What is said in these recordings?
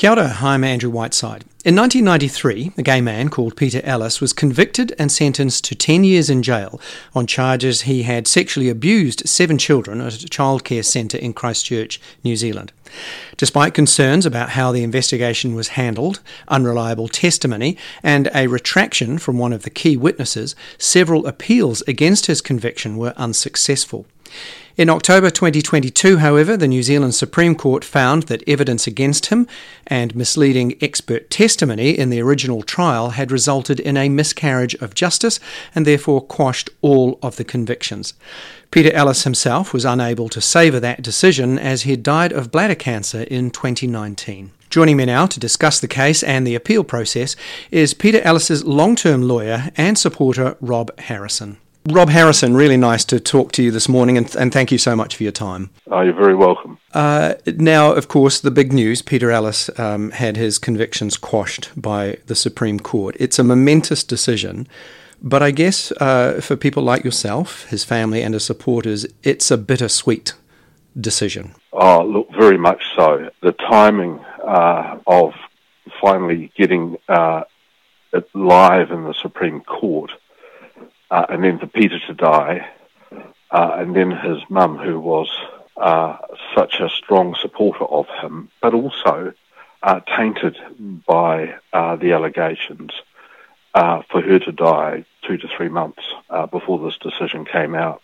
Kia ora, I'm Andrew Whiteside. In 1993, a gay man called Peter Ellis was convicted and sentenced to 10 years in jail on charges he had sexually abused seven children at a childcare centre in Christchurch, New Zealand. Despite concerns about how the investigation was handled, unreliable testimony, and a retraction from one of the key witnesses, several appeals against his conviction were unsuccessful. In October 2022, however, the New Zealand Supreme Court found that evidence against him and misleading expert testimony in the original trial had resulted in a miscarriage of justice and therefore quashed all of the convictions. Peter Ellis himself was unable to savour that decision as he died of bladder cancer in 2019. Joining me now to discuss the case and the appeal process is Peter Ellis's long term lawyer and supporter, Rob Harrison. Rob Harrison, really nice to talk to you this morning, and, and thank you so much for your time. Oh, you're very welcome. Uh, now, of course, the big news Peter Ellis um, had his convictions quashed by the Supreme Court. It's a momentous decision, but I guess uh, for people like yourself, his family, and his supporters, it's a bittersweet decision. Oh, look, very much so. The timing uh, of finally getting uh, it live in the Supreme Court uh, and then for Peter to die, uh, and then his mum, who was uh, such a strong supporter of him, but also uh, tainted by uh, the allegations, uh, for her to die two to three months before this decision came out.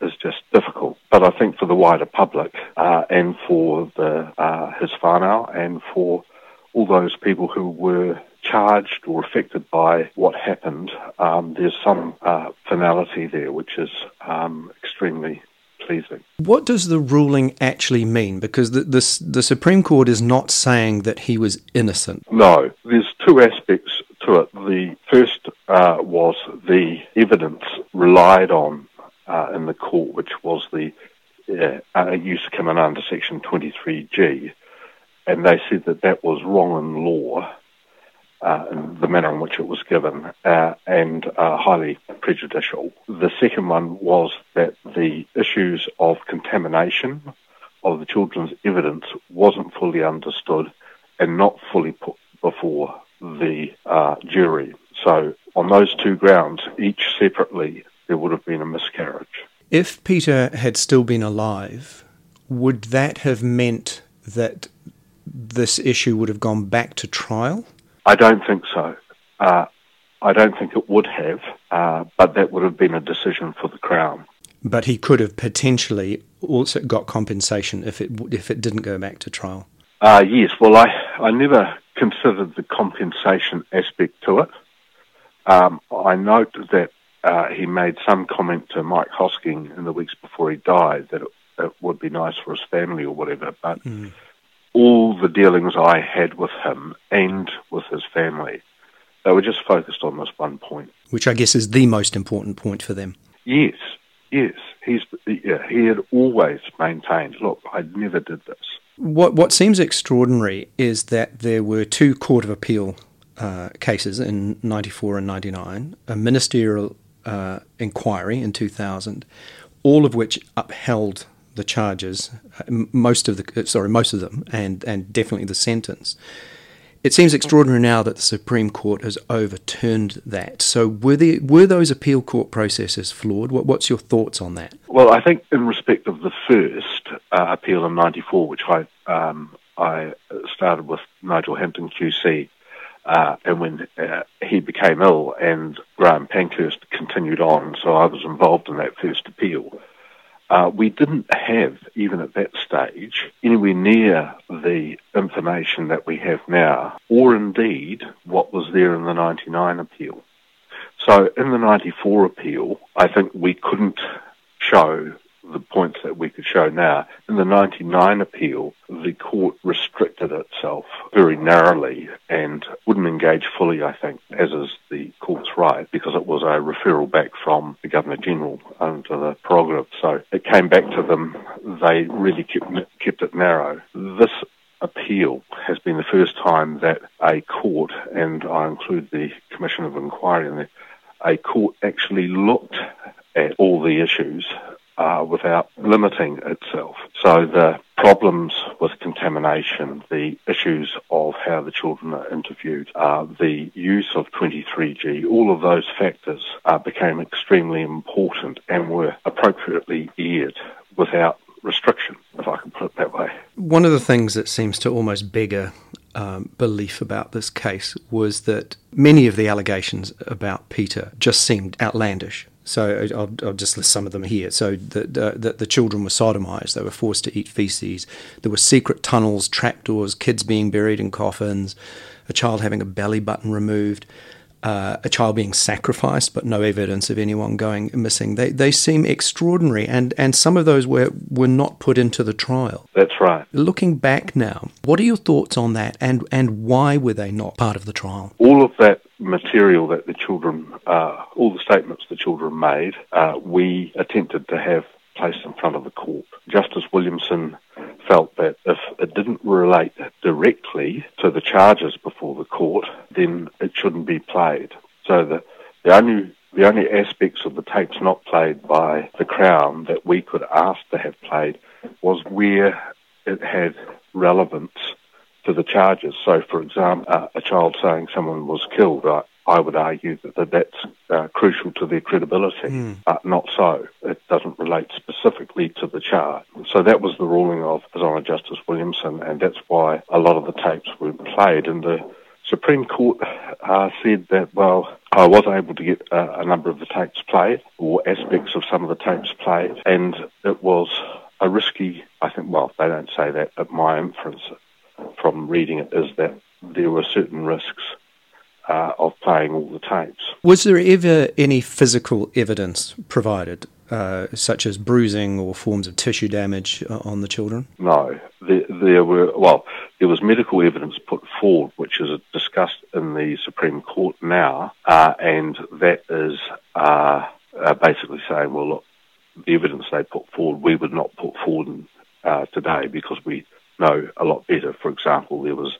is just difficult, but I think for the wider public and for the his whānau and for all those people who were charged or affected by what happened, um, there's some uh, finality there, which is um, extremely pleasing. What does the ruling actually mean? Because the, the, the Supreme Court is not saying that he was innocent. No, there's two aspects to it. The first uh, was the evidence relied on uh, in the court, which was the uh, use coming under Section 23G, and they said that that was wrong in law uh, the manner in which it was given, uh, and uh, highly prejudicial. The second one was that the issues of contamination of the children's evidence wasn't fully understood and not fully put before the uh, jury. So, on those two grounds, each separately, there would have been a miscarriage. If Peter had still been alive, would that have meant that this issue would have gone back to trial? I don't think so. Uh, I don't think it would have, uh, but that would have been a decision for the Crown. But he could have potentially also got compensation if it if it didn't go back to trial. Uh, yes. Well, I I never considered the compensation aspect to it. Um, I note that uh, he made some comment to Mike Hosking in the weeks before he died that it, it would be nice for his family or whatever, but. Mm all the dealings I had with him and with his family, they were just focused on this one point. Which I guess is the most important point for them. Yes, yes. He's, yeah, he had always maintained, look, I never did this. What, what seems extraordinary is that there were two Court of Appeal uh, cases in 94 and 99, a ministerial uh, inquiry in 2000, all of which upheld the charges, most of the sorry, most of them, and and definitely the sentence. It seems extraordinary now that the Supreme Court has overturned that. So were the were those appeal court processes flawed? What, what's your thoughts on that? Well, I think in respect of the first uh, appeal in '94, which I um, I started with Nigel Hampton QC, uh, and when uh, he became ill and Graham Panckhurst continued on, so I was involved in that first appeal. Uh, we didn't have, even at that stage, anywhere near the information that we have now, or indeed what was there in the 99 appeal. So in the 94 appeal, I think we couldn't show the points that we could show now. In the 99 appeal, the court restricted itself very narrowly and wouldn't engage fully, I think, as is the court's right, because it was a referral back from the Governor General under the prerogative. So it came back to them. They really kept, kept it narrow. This appeal has been the first time that a court, and I include the Commission of Inquiry in there, a court actually looked at all the issues uh, without limiting itself. So the problems with contamination, the issues of how the children are interviewed, uh, the use of 23G, all of those factors uh, became extremely important and were appropriately aired without restriction, if I can put it that way. One of the things that seems to almost beggar um, belief about this case was that many of the allegations about Peter just seemed outlandish. So I'll, I'll, just list some of them here. So the, the, the, children were sodomized; they were forced to eat feces. There were secret tunnels, trapdoors, kids being buried in coffins, a child having a belly button removed uh, a child being sacrificed, but no evidence of anyone going missing. They they seem extraordinary, and, and some of those were, were not put into the trial. That's right. Looking back now, what are your thoughts on that, and, and why were they not part of the trial? All of that material that the children, uh, all the statements the children made, uh, we attempted to have placed in front of the court. Justice Williamson felt that if it didn't relate directly to the charges before the court, then it shouldn't be played. So the, the only the only aspects of the tapes not played by the Crown that we could ask to have played was where it had relevance to the charges. So, for example, uh, a child saying someone was killed, uh, I would argue that, that that's uh, crucial to their credibility. Mm. But not so. It doesn't relate specifically to the charge. So that was the ruling of His Honour Justice Williamson, and that's why a lot of the tapes were played. And the Supreme Court uh, said that, well, I was able to get uh, a number of the tapes played, or aspects of some of the tapes played, and it was a risky, I think, well, they don't say that, but my inference from reading it is that there were certain risks uh, of playing all the tapes. Was there ever any physical evidence provided, uh, such as bruising or forms of tissue damage uh, on the children? No. There, there, were, well, there was medical evidence put forward, which is discussed in the Supreme Court now, uh, and that is uh, uh, basically saying, well, look, the evidence they put forward, we would not put forward today because we know a lot better. For example, there was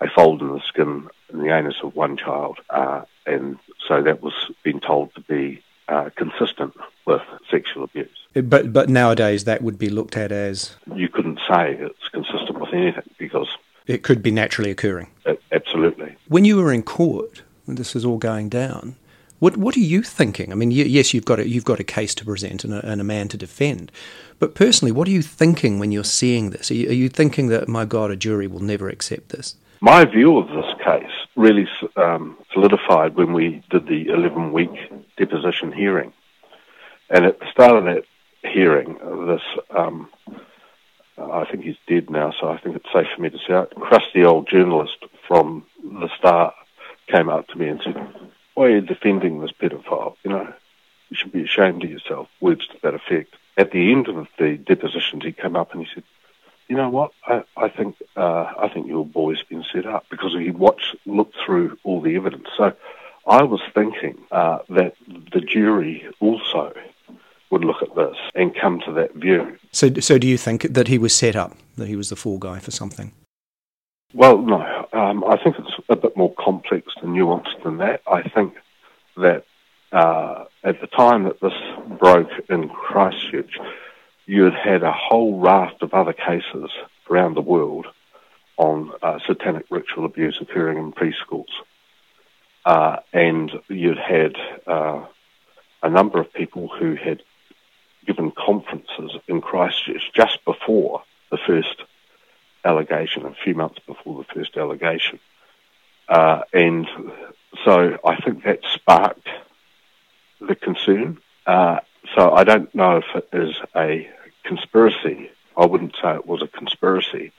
a fold in the skin in the anus of one child, uh, and so that was being told to be uh, consistent with sexual abuse. But but nowadays that would be looked at as you couldn't say it's consistent with anything because it could be naturally occurring. It, absolutely. When you were in court, when this was all going down, what what are you thinking? I mean, yes, you've got a, you've got a case to present and a, and a man to defend, but personally, what are you thinking when you're seeing this? Are you, are you thinking that my God, a jury will never accept this? My view of this case really um, solidified when we did the 11 week deposition hearing. And at the start of that hearing, this, um, I think he's dead now, so I think it's safe for me to say it, crusty old journalist from the Star came up to me and said, Why are you defending this pedophile? You know, you should be ashamed of yourself. Words to that effect. At the end of the depositions, he came up and he said, you know what? I, I think uh, I think your boy's been set up because he watched, looked through all the evidence. So I was thinking uh, that the jury also would look at this and come to that view. So, so do you think that he was set up, that he was the fall guy for something? Well, no. Um, I think it's a bit more complex and nuanced than that. I think that uh, at the time that this broke in Christchurch, you had had a whole raft of other cases around the world on uh, satanic ritual abuse occurring in preschools. Uh, and you'd had uh, a number of people who had given conferences in Christchurch just before the first allegation, a few months before the first allegation. Uh, and so I think that sparked the concern. Uh, so I don't know if it is a conspiracy. I wouldn't say it was a conspiracy,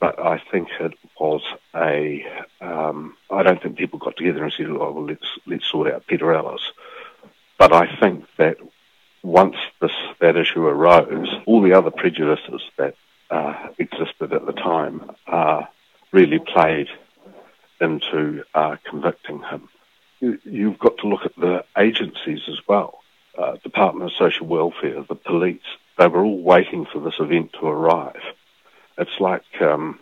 but I think it was a. Um, I don't think people got together and said, "Oh, well, let's let's sort out Peter Ellis." But I think that once this that issue arose, all the other prejudices that uh, existed at the time uh, really played into uh, convicting him. You, have got to look at the agencies as well. Uh, Department of Social Welfare, the police, they were all waiting for this event to arrive. It's like um,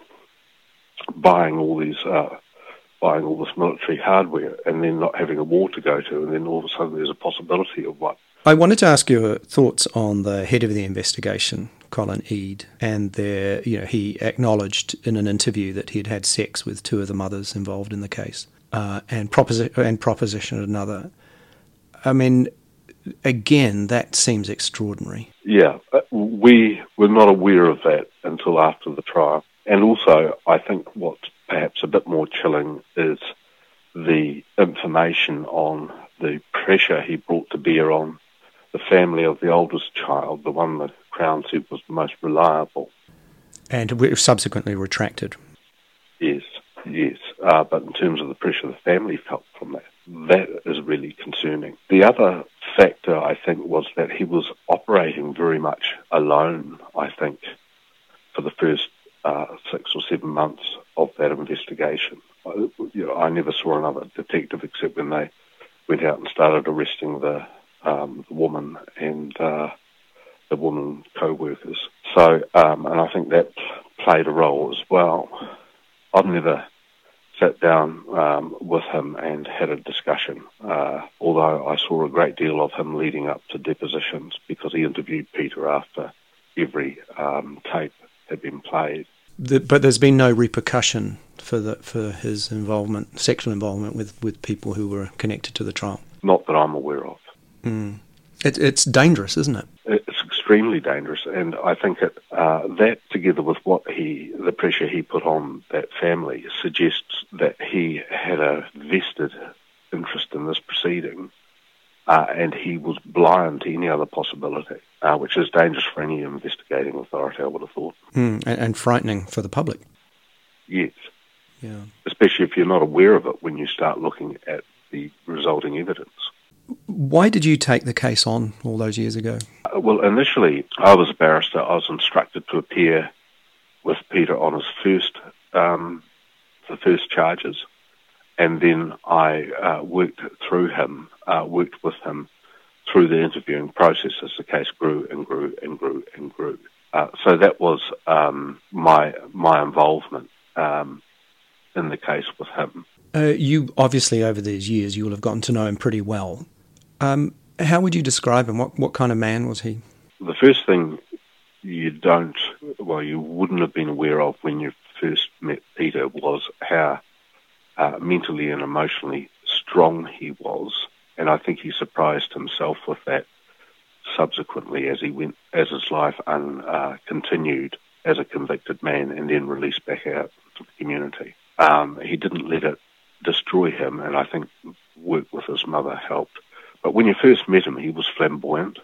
buying all these, uh, buying all this military hardware and then not having a war to go to, and then all of a sudden there's a possibility of one. I wanted to ask your thoughts on the head of the investigation, Colin Eade, and there, you know, he acknowledged in an interview that he had had sex with two of the mothers involved in the case, uh, and, proposi- and propositioned another. I mean, again, that seems extraordinary. Yeah, uh, we were not aware of that until after the trial. And also, I think what's perhaps a bit more chilling is the information on the pressure he brought to bear on the family of the oldest child, the one the Crown said was the most reliable. And subsequently retracted. Yes, yes. Uh, but in terms of the pressure the family felt from that, that is really concerning. The other factor, I think, was that he was operating very much alone, I think, for the first uh, six or seven months of that investigation. I, you know, I never saw another detective except when they went out and started arresting the, um, the woman and uh, the woman co-workers. So, um, and I think that played a role as well. I've never sat down um, with him and had a discussion, uh, although I saw a great deal of him leading up to depositions because he interviewed Peter after every um, tape had been played. The, but there's been no repercussion for the, for his involvement, sexual involvement with, with people who were connected to the trial. Not that I'm aware of. Mm. It, it's dangerous, isn't it? It's extremely dangerous, and I think it, uh, that, together with what he, the pressure he put on that family, suggests that he had a vested interest in this proceeding, uh, and he was blind to any other possibility, uh, which is dangerous for any investigating authority. I would have thought, mm, and, and frightening for the public. Yes. Yeah. Especially if you're not aware of it when you start looking at the resulting evidence. Why did you take the case on all those years ago? Uh, well, initially, I was a barrister. I was instructed to appear with Peter on his first, um, the first charges, and then I uh, worked through him, uh, worked with him through the interviewing process as the case grew and grew and grew and grew. Uh, so that was um, my my involvement um, in the case with him. Uh, you obviously over these years you will have gotten to know him pretty well. Um, how would you describe him? What what kind of man was he? The first thing you don't, well, you wouldn't have been aware of when you first met Peter was how uh, mentally and emotionally strong he was, and I think he surprised himself with that subsequently as he went as his life un, uh, continued as a convicted man and then released back out to the community. Um, he didn't let it destroy him, and I think work with his mother helped. But when you first met him, he was flamboyant.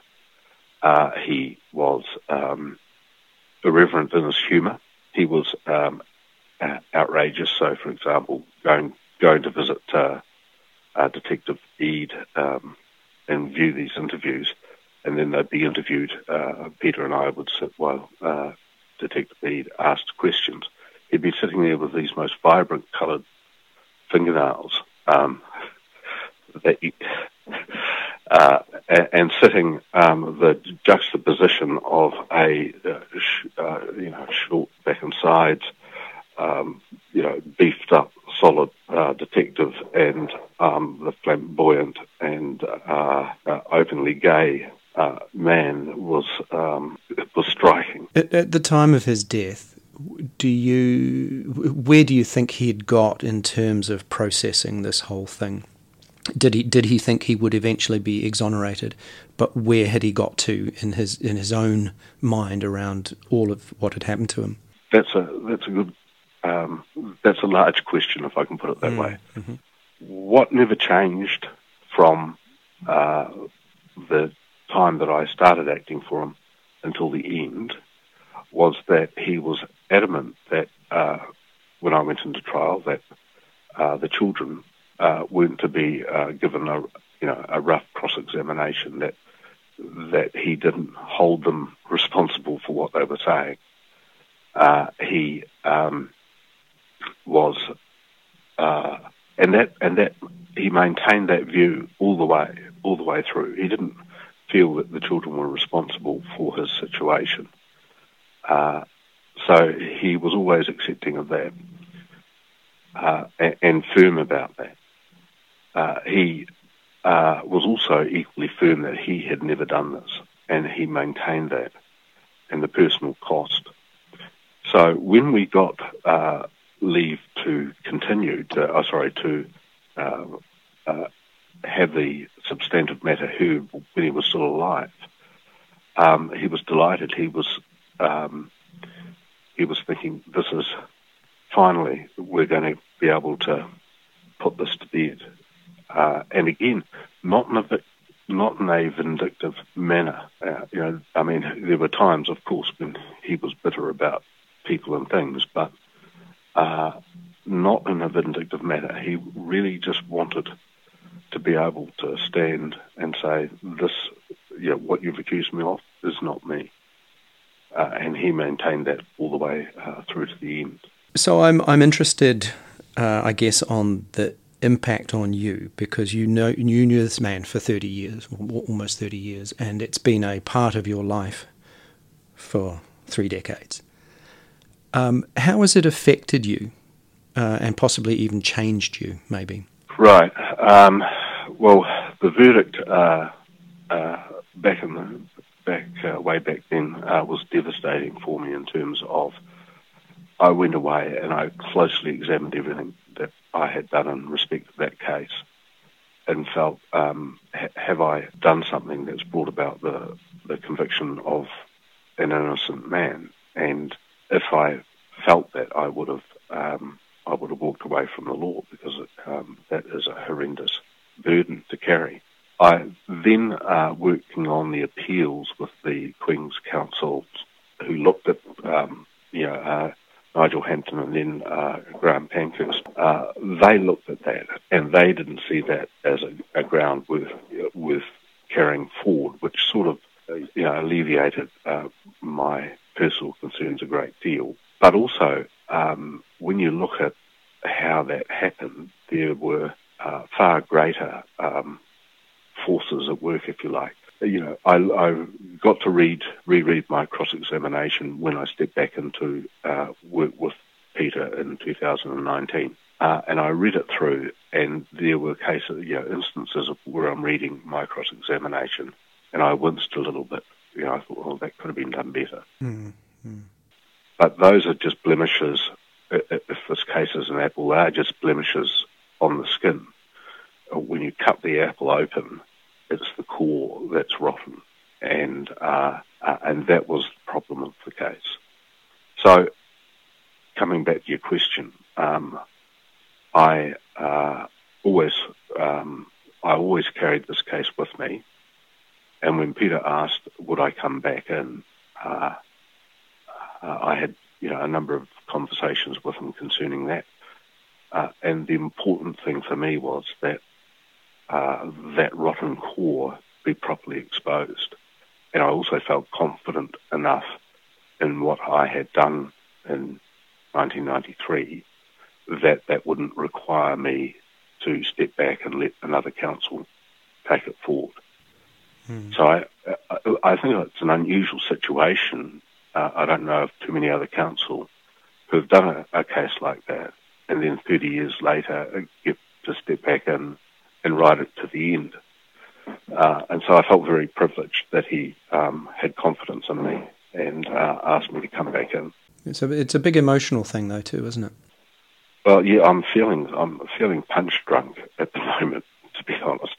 Uh, he was um, irreverent in his humour. He was um, uh, outrageous. So, for example, going going to visit uh, uh, Detective Eade um, and view these interviews, and then they'd be interviewed. Uh, Peter and I would sit while uh, Detective Eade asked questions. He'd be sitting there with these most vibrant coloured fingernails um, that you, uh, and sitting um, the juxtaposition of a uh, sh- uh, you know short back and sides, um, you know beefed up, solid uh, detective, and um, the flamboyant and uh, uh, openly gay man was um, was striking. At, at the time of his death, do you where do you think he had got in terms of processing this whole thing? Did he did he think he would eventually be exonerated? But where had he got to in his in his own mind around all of what had happened to him? That's a that's a good um, that's a large question, if I can put it that mm, way. Mm-hmm. What never changed from uh, the time that I started acting for him until the end was that he was adamant that uh, when I went into trial that uh, the children uh, weren't to be uh, given a you know a rough cross examination that that he didn't hold them responsible for what they were saying. Uh, he um, was uh, and that and that he maintained that view all the way all the way through. He didn't feel that the children were responsible for his situation. Uh, so he was always accepting of that uh, and, and, firm about that. Uh, he uh, was also equally firm that he had never done this, and he maintained that and the personal cost. So when we got uh, leave to continue, to, oh, sorry, to uh, uh, have the substantive matter heard when he was still alive, um, he was delighted. He was um, he was thinking, "This is finally we're going to be able to put this to bed." Uh, and again, not in a not in a vindictive manner. Uh, you know, I mean, there were times, of course, when he was bitter about people and things, but uh, not in a vindictive manner. He really just wanted to be able to stand and say, "This, you know, what you've accused me of is not me," uh, and he maintained that all the way uh, through to the end. So I'm I'm interested, uh, I guess, on the impact on you because you know you knew this man for 30 years, almost 30 years, and it's been a part of your life for three decades. Um, how has it affected you, uh, and possibly even changed you, maybe? Right. Um, well, the verdict uh, uh, back in the back uh, way back then uh, was devastating for me in terms of I went away and I closely examined everything I had done in respect of that case and felt, um, ha- have I done something that's brought about the, the conviction of an innocent man? And if I felt that, I would have um, I would have walked away from the law because it, um, that is a horrendous burden to carry. I then uh, working on the appeals with the Queen's Counsel, who looked at um, you know uh, Nigel Hampton and then uh, Graham Panckhurst, uh, they looked at that and they didn't see that as a, a ground worth, worth carrying forward, which sort of uh, you know, alleviated uh, my personal concerns a great deal. But also, um, when you look at how that happened, there were uh, far greater um, forces at work, if you like, you know, I, I got to read, reread my cross-examination when I stepped back into uh, work with Peter in 2019. Uh, and I read it through, and there were cases, you know, instances of where I'm reading my cross-examination, and I winced a little bit. You know, I thought, well, that could have been done better. Mm-hmm. But those are just blemishes. If this case is an apple, they are just blemishes on the skin. When you cut the apple open, it's the core that's rotten, and uh, uh, and that was the problem of the case. So, coming back to your question, um, I uh, always um, I always carried this case with me, and when Peter asked would I come back in, uh, uh, I had you know a number of conversations with him concerning that, uh, and the important thing for me was that that rotten core be properly exposed. And I also felt confident enough in what I had done in 1993 that that wouldn't require me to step back and let another counsel take it forward. Hmm. So I, I think it's an unusual situation. Uh, I don't know of too many other counsel who have done a, a case like that, and then 30 years later get to step back and and ride it to the end. Uh, and so I felt very privileged that he um, had confidence in me and uh, asked me to come back in. It's a, it's a big emotional thing, though, too, isn't it? Well, yeah, I'm feeling I'm feeling punch drunk at the moment, to be honest,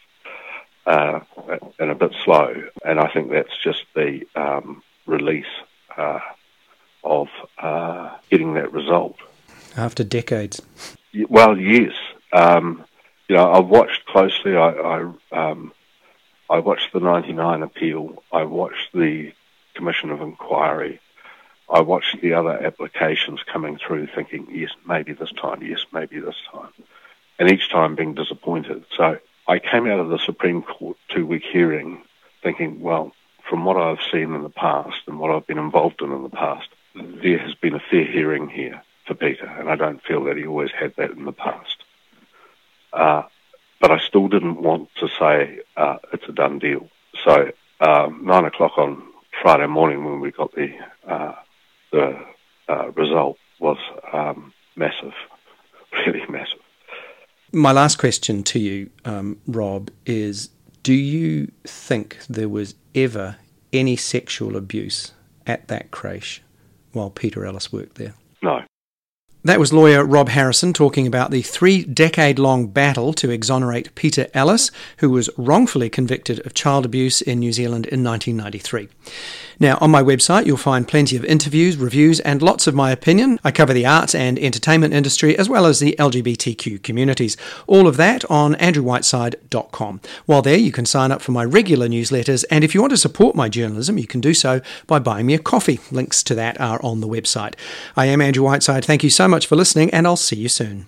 uh, and a bit slow. And I think that's just the um, release uh, of uh, getting that result after decades. Well, yes. Um, you know, I've watched closely. I I, um, I watched the '99 appeal. I watched the Commission of Inquiry. I watched the other applications coming through, thinking, yes, maybe this time, yes, maybe this time, and each time being disappointed. So I came out of the Supreme Court two-week hearing, thinking, well, from what I've seen in the past and what I've been involved in in the past, there has been a fair hearing here for Peter, and I don't feel that he always had that in the past. Uh, but I still didn't want to say uh, it's a done deal. So um, nine o'clock on Friday morning when we got the uh, the uh, result was um, massive, really massive. My last question to you, um, Rob, is do you think there was ever any sexual abuse at that creche while Peter Ellis worked there? No. That was lawyer Rob Harrison talking about the three decade long battle to exonerate Peter Ellis, who was wrongfully convicted of child abuse in New Zealand in 1993. Now, on my website, you'll find plenty of interviews, reviews, and lots of my opinion. I cover the arts and entertainment industry as well as the LGBTQ communities. All of that on andrewwhiteside.com. While there, you can sign up for my regular newsletters, and if you want to support my journalism, you can do so by buying me a coffee. Links to that are on the website. I am Andrew Whiteside. Thank you so much for listening, and I'll see you soon.